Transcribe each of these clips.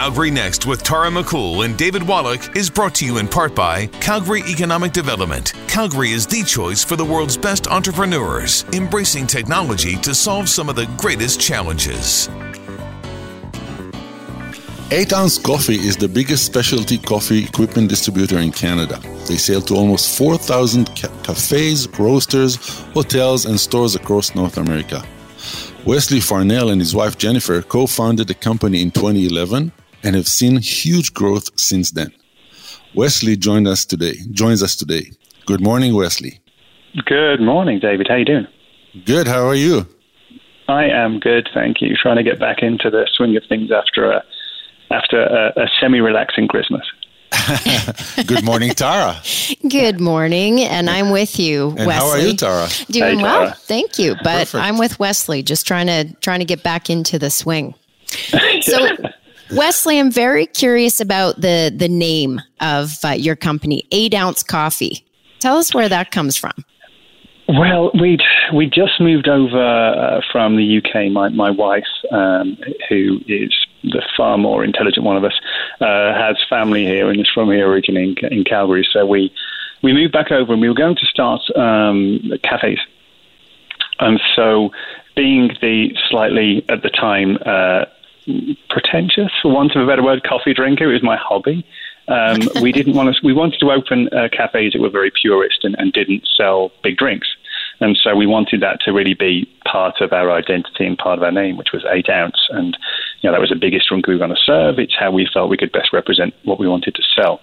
Calgary Next with Tara McCool and David Wallach is brought to you in part by Calgary Economic Development. Calgary is the choice for the world's best entrepreneurs, embracing technology to solve some of the greatest challenges. 8 Ounce Coffee is the biggest specialty coffee equipment distributor in Canada. They sell to almost 4,000 ca- cafes, roasters, hotels, and stores across North America. Wesley Farnell and his wife Jennifer co founded the company in 2011 and have seen huge growth since then. Wesley joined us today, joins us today. Good morning, Wesley. Good morning, David. How you doing? Good. How are you? I am good, thank you. Trying to get back into the swing of things after a after a, a semi-relaxing Christmas. Good morning, Tara. Good morning, and I'm with you, And Wesley. how are you, Tara? Doing Hey, well, thank you. But Perfect. I'm with Wesley, just trying to trying to get back into the swing. So, Wesley, I'm very curious about the the name of uh, your company, Eight Ounce Coffee. Tell us where that comes from. Well, we'd we just moved over uh, from the UK. My my wife, um, who is the far more intelligent one of us, uh, has family here and is from here originally in, in Calgary. So we we moved back over and we were going to start um, cafes. And so, being the slightly at the time uh, pretentious, for want of a better word, coffee drinker, it was my hobby. Um, we didn't want to. We wanted to open uh, cafes that were very purist and, and didn't sell big drinks. And so we wanted that to really be part of our identity and part of our name, which was eight ounce. And you know that was the biggest drink we were going to serve. It's how we felt we could best represent what we wanted to sell.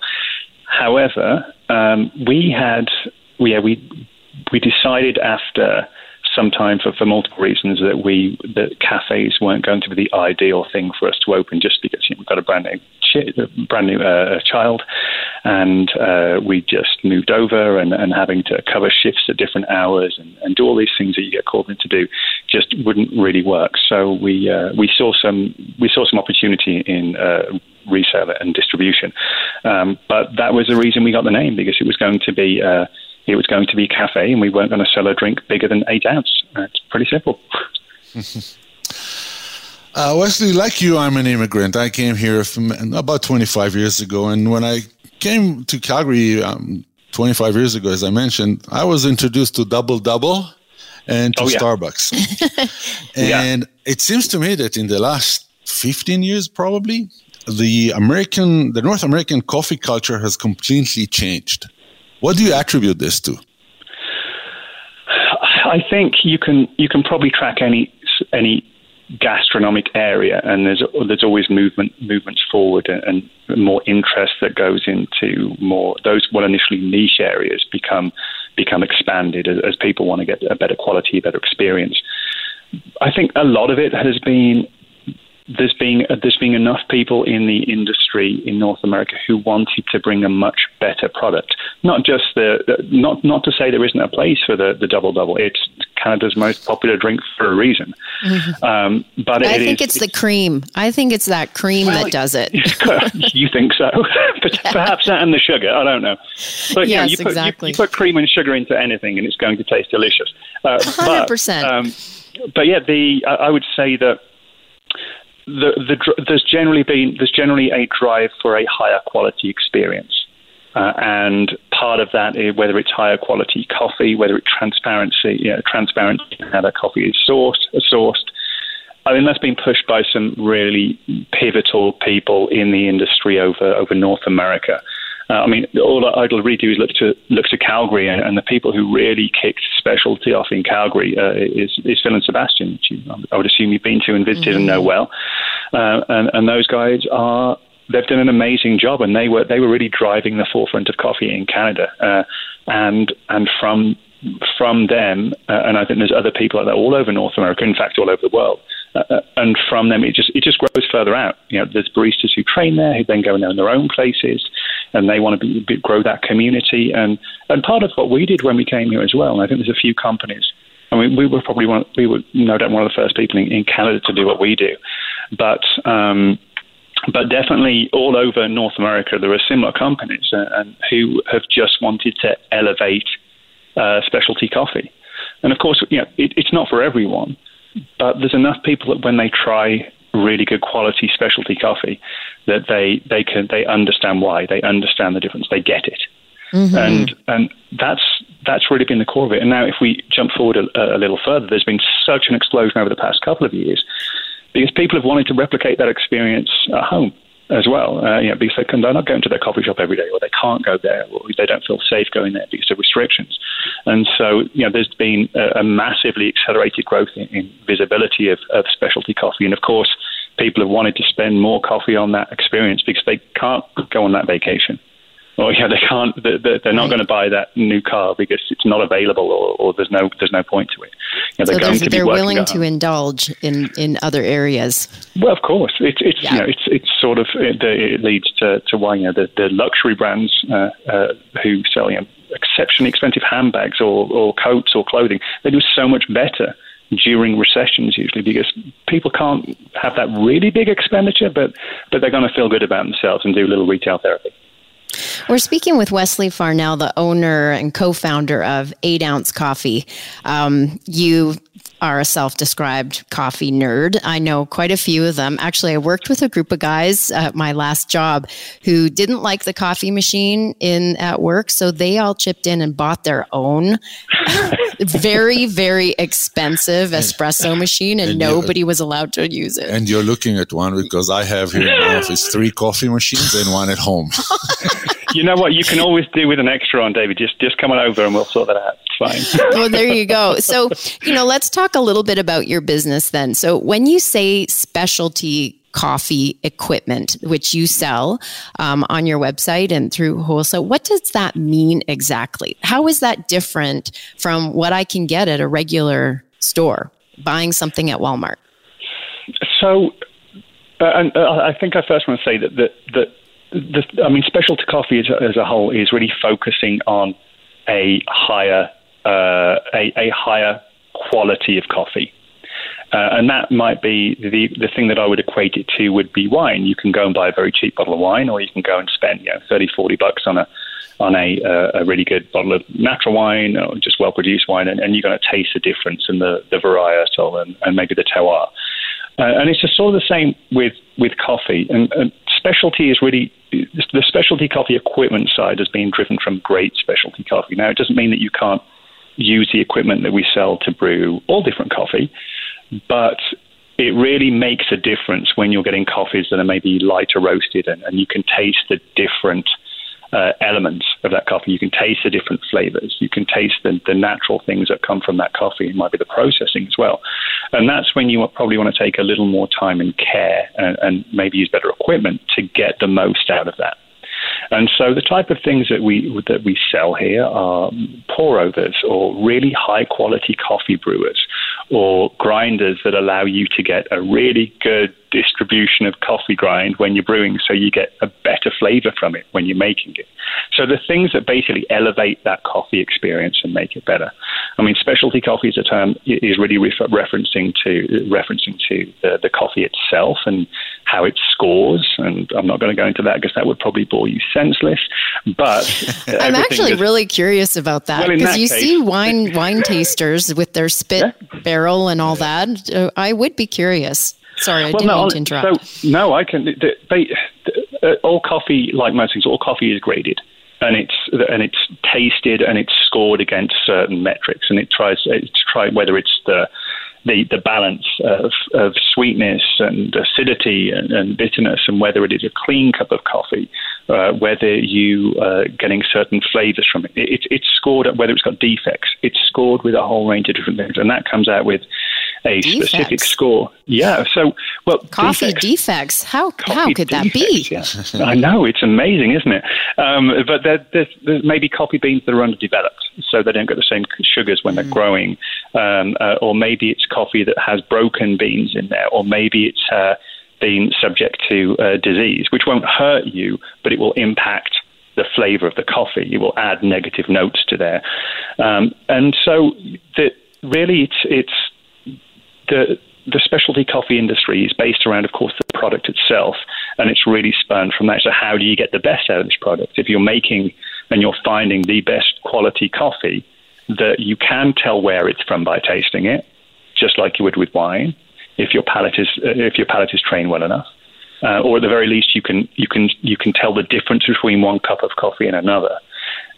However, um, we had we yeah, we we decided after some time for, for multiple reasons that we that cafes weren't going to be the ideal thing for us to open just because you know, we've got a brand new brand new uh, child and uh, we just moved over and, and having to cover shifts at different hours and, and do all these things that you get called in to do just wouldn't really work. So we uh, we saw some we saw some opportunity in uh, resale and distribution, um, but that was the reason we got the name because it was going to be. It was going to be a cafe, and we weren't going to sell a drink bigger than eight ounce. It's pretty simple. Uh, Wesley, like you, I'm an immigrant. I came here from about 25 years ago, and when I came to Calgary um, 25 years ago, as I mentioned, I was introduced to Double Double and to Oh, yeah. Starbucks. Yeah. and it seems to me that in the last 15 years, probably, the American, the North American coffee culture has completely changed. What do you attribute this to? I think you can you can probably track any any gastronomic area, and there's there's always movement movements forward and, and more interest that goes into more those what initially niche areas become become expanded as, as people want to get a better quality, better experience. I think a lot of it has been there's been there's enough people in the industry in North America who wanted to bring a much better product. Not just the, the not not to say there isn't a place for the, the double double. It's Canada's most popular drink for a reason. Um, but I it think is- it's the cream. I think it's that cream Well, that does it. you think so? but perhaps that and the sugar. I don't know. But you know, Yes, you put, exactly. You, put cream and sugar into anything, and it's going to taste delicious. Uh, 100%. Um, but yeah, the I I would say that the, the there's generally been there's generally a drive for a higher quality experience. Uh, and part of that is whether it's higher quality coffee, whether it's transparency, you know, transparency in how that coffee is sourced, sourced. I mean, that's been pushed by some really pivotal people in the industry over over North America. Uh, I mean, all I'd really do is look to look to Calgary, and, and the people who really kicked specialty off in Calgary uh, is is Phil and Sebastian, which you, I would assume you've been to and visited and know well. Uh, and, and those guys are they've done an amazing job, and they were they were really driving the forefront of coffee in Canada. Uh, and and from from them, uh, and I think there's other people like that all over North America, in fact, all over the world. Uh, and from them, it just it just grows further out. You know, there's baristas who train there, who then go and own their own places, and they want to be, be, grow that community. And and part of what we did when we came here as well, and I think there's a few companies. I mean, we were probably one. We were no doubt one of the first people in, in Canada to do what we do, but. Um, but definitely all over North America, there are similar companies uh, and who have just wanted to elevate uh, specialty coffee. And of course, you know, it, it's not for everyone, but there's enough people that when they try really good quality specialty coffee that they they can they understand why. They understand the difference. They get it. Mm-hmm. and and that's that's really been the core of it. And now if we jump forward a, a little further there's been such an explosion over the past couple of years because people have wanted to replicate that experience at home as well, uh, you know, because they they're not going to their coffee shop every day, or they can't go there, or they don't feel safe going there because of restrictions. And so, you know, there's been a, a massively accelerated growth in, in visibility of, of specialty coffee, and of course, people have wanted to spend more coffee on that experience because they can't go on that vacation or yeah, they can't. They're not going to buy that new car because it's not available, or, or there's no there's no point to it. You know, they're so they're willing to indulge in, in other areas. Well, of course, it's it's yeah. you know it's it's sort of it, it leads to, to why you know the, the luxury brands uh, uh, who sell you know, exceptionally expensive handbags or, or coats or clothing they do so much better during recessions usually because people can't have that really big expenditure, but but they're going to feel good about themselves and do a little retail therapy. We're speaking with Wesley Farnell, the owner and co founder of 8 Ounce Coffee. Um, you are a self described coffee nerd. I know quite a few of them. Actually, I worked with a group of guys at my last job who didn't like the coffee machine in at work, so they all chipped in and bought their own very, very expensive espresso machine, and, and nobody was allowed to use it. And you're looking at one because I have here in my office three coffee machines and one at home. you know what? You can always do with an extra on, David. Just just come on over and we'll sort that out. Fine. well, there you go. So, you know, let's talk a little bit about your business then. So, when you say specialty coffee equipment, which you sell um, on your website and through wholesale. What does that mean exactly? How is that different from what I can get at a regular store, buying something at Walmart? So, uh, and, uh, I think I first want to say that that, that the, I mean, specialty coffee as a, as a whole is really focusing on a higher uh, a, a, higher quality of coffee. Uh, and that might be the, the thing that I would equate it to would be wine. You can go and buy a very cheap bottle of wine, or you can go and spend you know 30, 40 bucks on a on a, uh, a really good bottle of natural wine or just well produced wine, and, and you're going to taste the difference in the, the varietal and, and maybe the terroir. Uh, and it's just sort of the same with, with coffee. And, and specialty is really the specialty coffee equipment side has been driven from great specialty coffee. Now, it doesn't mean that you can't use the equipment that we sell to brew all different coffee, but it really makes a difference when you're getting coffees that are maybe lighter roasted and, and you can taste the different uh, elements of that coffee. You can taste the different flavors. You can taste the, the natural things that come from that coffee. It might be the processing as well. And that's when you probably want to take a little more time and care and, and maybe use better equipment to get the most out of that. And so the type of things that we that we sell here are pour overs or really high quality coffee brewers or grinders that allow you to get a really good distribution of coffee grind when you're brewing so you get a better flavor from it when you're making it. So the things that basically elevate that coffee experience and make it better. I mean, specialty coffee is a term is really referencing to referencing to the, the coffee itself and how it scores. And I'm not going to go into that because that would probably bore you senseless. But I'm actually is, really curious about that because well, you case, see wine wine tasters with their spit yeah. barrel and all that. Uh, I would be curious. Sorry, I well, didn't no, mean to interrupt. So, no, I can. They, they, uh, all coffee, like most things, all coffee is graded and it's and it's tasted and it's scored against certain metrics, and it tries to try whether it's the the, the balance of, of sweetness and acidity and, and, bitterness, and whether it is a clean cup of coffee, uh, whether you are getting certain flavors from it. it. It's scored whether it's got defects. It's scored with a whole range of different things, and that comes out with a defects. specific score. Yeah. So, well, coffee defects. defects. How coffee how could defects, that be? Yeah. I know it's amazing, isn't it? Um, but there, there's, there's maybe coffee beans that are underdeveloped, so they don't get the same sugars when mm. they're growing, um, uh, or maybe it's coffee that has broken beans in there, or maybe it's uh, been subject to uh, disease, which won't hurt you, but it will impact the flavor of the coffee. It will add negative notes to there, um, and so the, really it's it's the the specialty coffee industry is based around, of course, the product itself, and it's really spun from that. So, how do you get the best out of this product? If you're making and you're finding the best quality coffee, that you can tell where it's from by tasting it, just like you would with wine. if your palate is if your palate is trained well enough. Uh, or at the very least, you can you can you can tell the difference between one cup of coffee and another.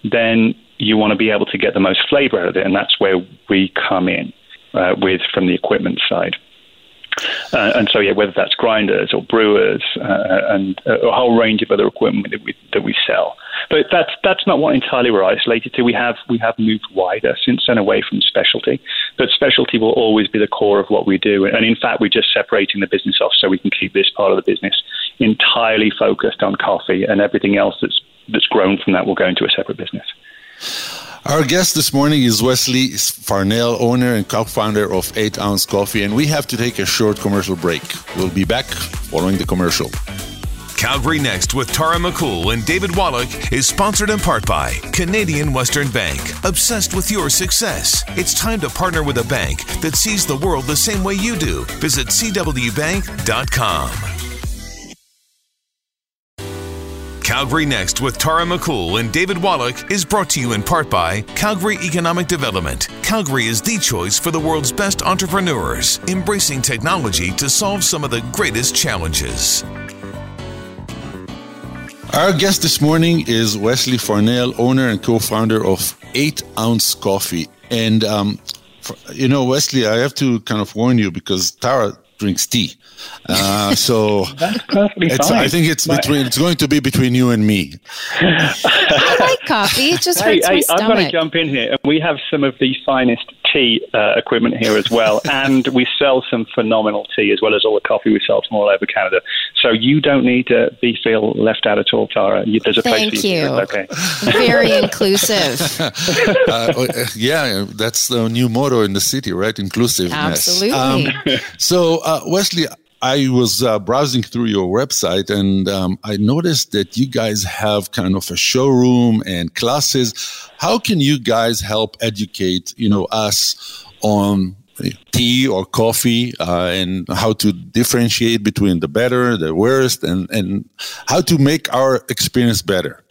Then you want to be able to get the most flavor out of it, and that's where we come in uh, with from the equipment side. Uh, and so, yeah, whether that's grinders or brewers uh, and a whole range of other equipment that we, that we sell. But that's that's not what entirely we're isolated to. We have we have moved wider since then away from specialty, but specialty will always be the core of what we do. And in fact, we're just separating the business off so we can keep this part of the business entirely focused on coffee, and everything else that's that's grown from that will go into a separate business. Our guest this morning is Wesley Farnell, owner and co-founder of 8 Ounce Coffee, and we have to take a short commercial break. We'll be back following the commercial. Calgary Next with Tara McCool and David Wallach is sponsored in part by Canadian Western Bank. Obsessed with your success. It's time to partner with a bank that sees the world the same way you do. Visit CWBank.com. Calgary Next with Tara McCool and David Wallach is brought to you in part by Calgary Economic Development. Calgary is the choice for the world's best entrepreneurs, embracing technology to solve some of the greatest challenges. Our guest this morning is Wesley Farnell, owner and co-founder of 8 Ounce Coffee. And, um, you know, Wesley, I have to kind of warn you because Tara drinks tea. Uh, so that's perfectly fine. I think it's between. It's going to be between you and me. I like coffee. It just hurts hey, my hey, stomach. I'm going to jump in here, and we have some of the finest tea uh, equipment here as well, and we sell some phenomenal tea as well as all the coffee we sell from all over Canada. So you don't need to be feel left out at all, Tara. You, there's a Thank place for you. It's okay. Very inclusive. uh, yeah, that's the new motto in the city, right? Inclusiveness. Absolutely. Um, so, uh, Wesley, I was uh, browsing through your website and um, I noticed that you guys have kind of a showroom and classes. How can you guys help educate, you know, us on tea or coffee uh, and how to differentiate between the better, the worst, and, and how to make our experience better?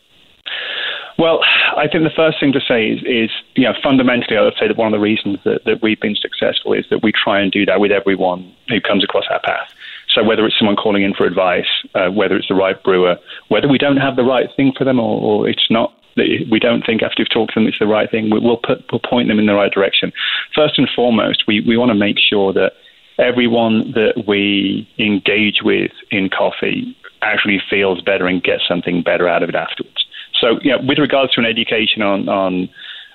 Well, I think the first thing to say is, is, you know, fundamentally, I would say that one of the reasons that, that we've been successful is that we try and do that with everyone who comes across our path. So whether it's someone calling in for advice, uh, whether it's the right brewer, whether we don't have the right thing for them or, or it's not, we don't think after we've talked to them it's the right thing, we'll, put, we'll point them in the right direction. First and foremost, we, we want to make sure that everyone that we engage with in coffee actually feels better and gets something better out of it afterwards. So, you know, with regards to an education on on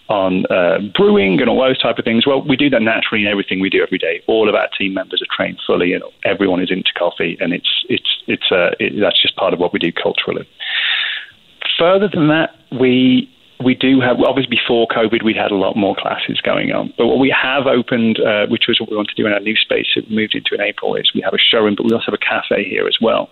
on uh, brewing and all those type of things, well, we do that naturally in everything we do every day. All of our team members are trained fully, and everyone is into coffee, and it's it's it's uh, it, that's just part of what we do culturally. Further than that, we we do have obviously before COVID we'd had a lot more classes going on, but what we have opened, uh, which was what we want to do in our new space that we moved into in April, is we have a showroom, but we also have a cafe here as well.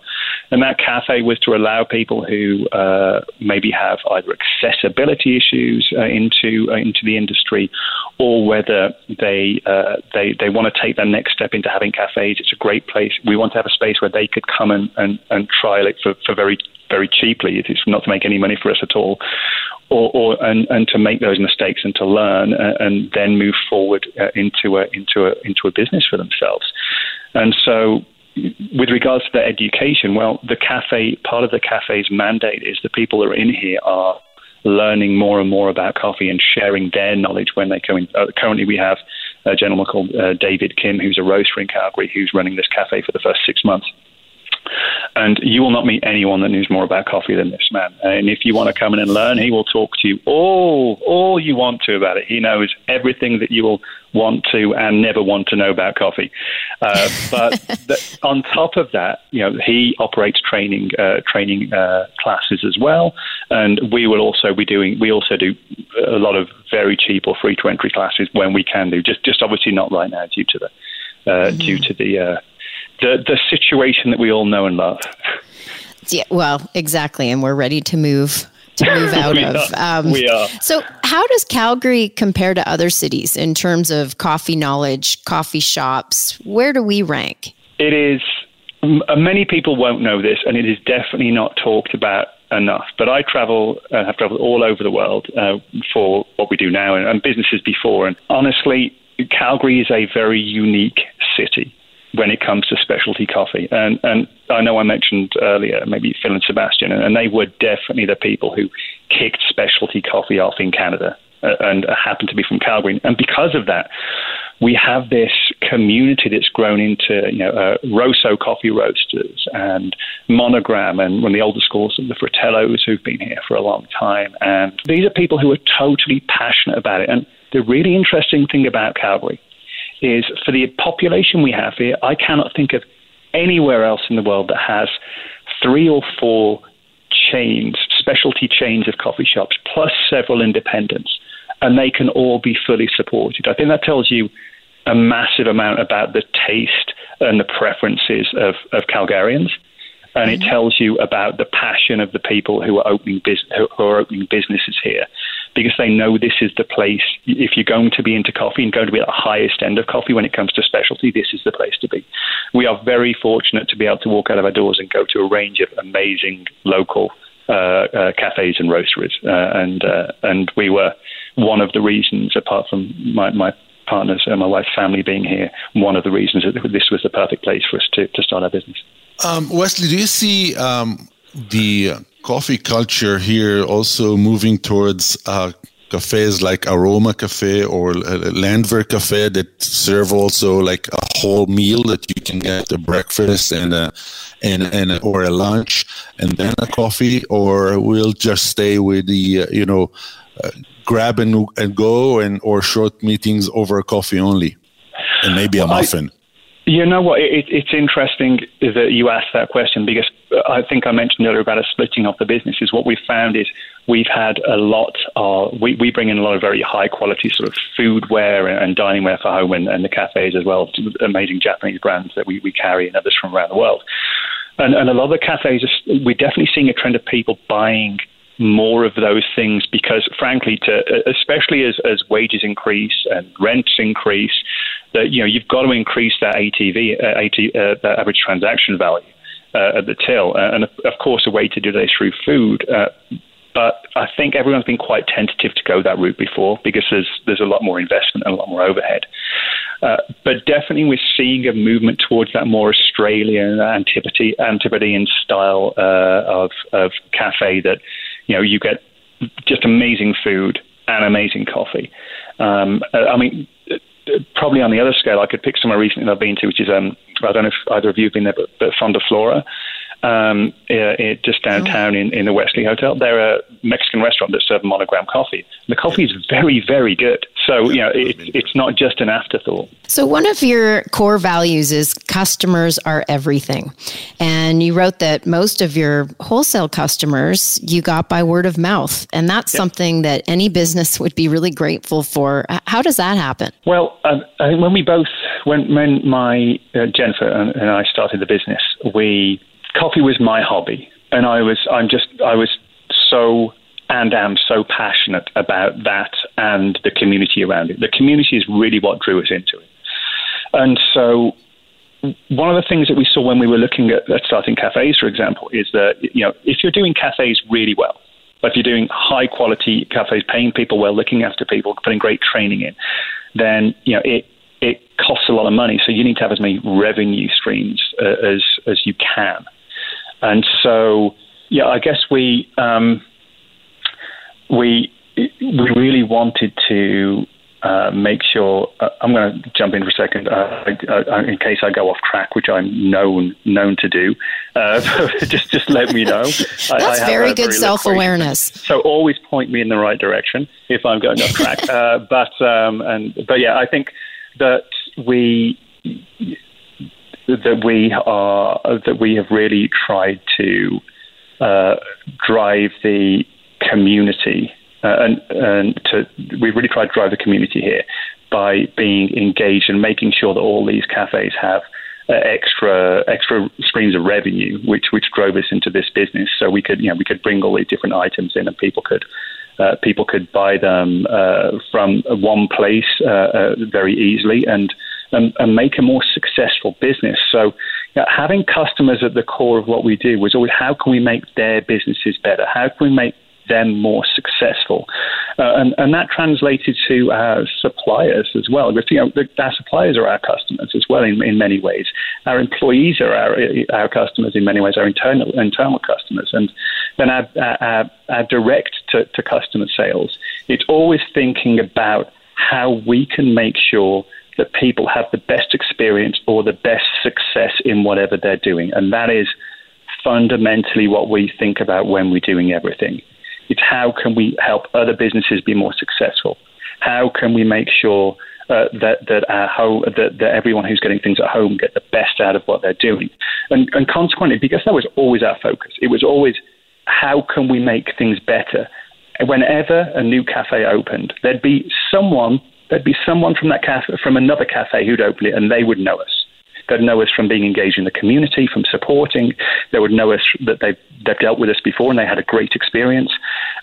And that cafe was to allow people who uh, maybe have either accessibility issues uh, into uh, into the industry, or whether they uh, they they want to take their next step into having cafes. It's a great place. We want to have a space where they could come and, and, and trial it for, for very very cheaply. It's not to make any money for us at all, or, or and, and to make those mistakes and to learn uh, and then move forward uh, into a into a into a business for themselves. And so, with regards to their education, well, the cafe part of the cafe's mandate is the people that are in here are learning more and more about coffee and sharing their knowledge when they come in. Uh, currently, we have a gentleman called uh, David Kim, who's a roaster in Calgary, who's running this cafe for the first six months. And you will not meet anyone that knows more about coffee than this man. And if you want to come in and learn, he will talk to you all, all you want to about it. He knows everything that you will want to and never want to know about coffee. Uh, but the, on top of that, you know, he operates training uh, training uh, classes as well, and we will also be doing. We also do a lot of very cheap or free to entry classes when we can do. Just just obviously not right now due to the uh, mm-hmm. due to the uh, the, the situation that we all know and love. Yeah, well, exactly, and we're ready to move to move out we of. Are. Um, we are. So, how does Calgary compare to other cities in terms of coffee knowledge, coffee shops? Where do we rank? It is. Uh, many people won't know this, and it is definitely not talked about enough. But I travel, uh, have traveled all over the world uh, for what we do now and, and businesses before. And honestly, Calgary is a very unique city when it comes to specialty coffee. And, and I know I mentioned earlier maybe Phil and Sebastian, and they were definitely the people who kicked specialty coffee off in Canada uh, and happened to be from Calgary. And because of that, we have this community that's grown into you know uh, Rosso coffee roasters and Monogram and one of the older schools of the Fratellos who've been here for a long time. And these are people who are totally passionate about it. And the really interesting thing about Calgary is for the population we have here, I cannot think of anywhere else in the world that has three or four chains, specialty chains of coffee shops, plus several independents, and they can all be fully supported. I think that tells you a massive amount about the taste and the preferences of, of Calgarians. And it mm-hmm. tells you about the passion of the people who are opening bus- who are opening businesses here because they know this is the place. If you're going to be into coffee and going to be at the highest end of coffee when it comes to specialty, this is the place to be. We are very fortunate to be able to walk out of our doors and go to a range of amazing local uh, uh, cafes and roasteries, uh, and uh, and we were one of the reasons, apart from my, my partners and my wife's family being here, one of the reasons that this was the perfect place for us to, to start our business. Um, Wesley, do you see um, the coffee culture here also moving towards uh, cafes like Aroma Cafe or Landwehr Cafe that serve also like a whole meal that you can get a breakfast and a and and or a lunch and then a coffee, or we'll just stay with the uh, you know uh, grab and and go and or short meetings over coffee only, and maybe a muffin. I, you know what? It, it's interesting that you asked that question because I think I mentioned earlier about a splitting of the business. Is what we've found is we've had a lot of we, we bring in a lot of very high quality sort of foodware and, and diningware for home and, and the cafes as well. Amazing Japanese brands that we, we carry and others from around the world. And, and a lot of the cafes, are, we're definitely seeing a trend of people buying more of those things because, frankly, to especially as, as wages increase and rents increase, that you know you've got to increase that ATV, uh, AT, uh, that average transaction value uh, at the till, uh, and of, course, a way to do that is through food. Uh, but I think everyone's been quite tentative to go that route before because there's there's a lot more investment and a lot more overhead. Uh, but definitely, we're seeing a movement towards that more Australian Antipodean style uh, of of cafe that you know you get just amazing food and amazing coffee. Um, uh, I mean, probably on the other scale, I could pick somewhere recently that I've been to, which is um, I don't know if either of you have been there, but, but Fonda Fora um, uh, just downtown in, in the Wesley Hotel. They're a Mexican restaurant that serves monogram coffee. The coffee is very, very good. So, you know, it, it's not just an afterthought. So, one of your core values is customers are everything. And you wrote that most of your wholesale customers you got by word of mouth. And that's yep. something that any business would be really grateful for. How does that happen? Well, uh, when we both, when, when my uh, Jennifer and, and I started the business, we coffee was my hobby, and I was I'm just I was so and am so passionate about that and the community around it. The community is really what drew us into it, and so one of the things that we saw when we were looking at, at starting cafes, for example, is that you know if you're doing cafes really well, if you're doing high quality cafes, paying people well, looking after people, putting great training in, then you know it it costs a lot of money. So you need to have as many revenue streams uh, as as you can. And so, yeah, I guess we um, we we really wanted to uh, make sure. Uh, I'm going to jump in for a second uh, in case I go off track, which I'm known known to do. Uh, just just let me know. That's I, I very good self awareness. So always point me in the right direction if I'm going off track. Uh, but um, and but yeah, I think that we that we are that we have really tried to uh, drive the community uh, and, and to we really tried to drive the community here by being engaged and making sure that all these cafes have uh, extra extra streams of revenue, which which drove us into this business. So we could you know we could bring all these different items in, and people could uh, people could buy them uh, from one place uh, uh, very easily and and, and make a more successful business. So, having customers at the core of what we do was always how can we make their businesses better? How can we make them more successful? Uh, and, and that translated to our suppliers as well. You know, our suppliers are our customers as well in, in many ways. Our employees are our, our customers in many ways, our internal, internal customers. And then our, our, our direct to, to customer sales, it's always thinking about how we can make sure that people have the best experience or the best success in whatever they're doing. And that is fundamentally what we think about when we're doing everything. It's how can we help other businesses be more successful? How can we make sure uh, that that home, that, that everyone who's getting things at home get the best out of what they're doing? And, and consequently, because that was always our focus, it was always how can we make things better? Whenever a new cafe opened, there'd be someone there'd be someone from that cafe, from another cafe who'd open it, and they would know us. They'd know us from being engaged in the community, from supporting. They would know us that they've, they've dealt with us before and they had a great experience.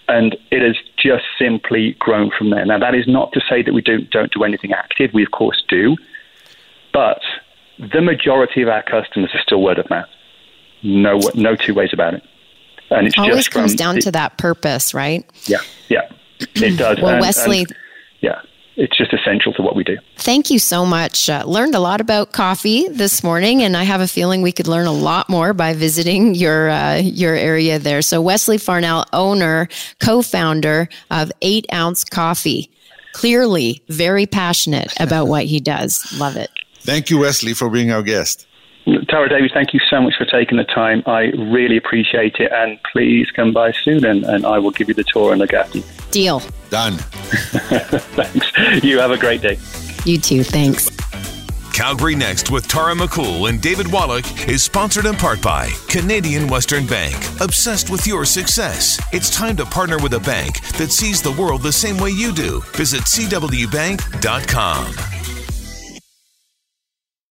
And it has just simply grown from there. Now, that is not to say that we don't, don't do anything active. We, of course, do. But the majority of our customers are still word of mouth. No, no two ways about it. And it always comes down the, to that purpose, right? Yeah, yeah, it does. well, and, Wesley, and, yeah, it's just essential to what we do. Thank you so much. Uh, learned a lot about coffee this morning, and I have a feeling we could learn a lot more by visiting your uh, your area there. So Wesley Farnell, owner, co-founder of Eight Ounce Coffee, clearly very passionate about what he does. Love it. Thank you, Wesley, for being our guest. Tara David, thank you so much for taking the time. I really appreciate it. And please come by soon and, and I will give you the tour and look after you. Deal. Done. Thanks. You have a great day. You too. Thanks. Calgary Next with Tara McCool and David Wallach is sponsored in part by Canadian Western Bank. Obsessed with your success. It's time to partner with a bank that sees the world the same way you do. Visit CWBank.com.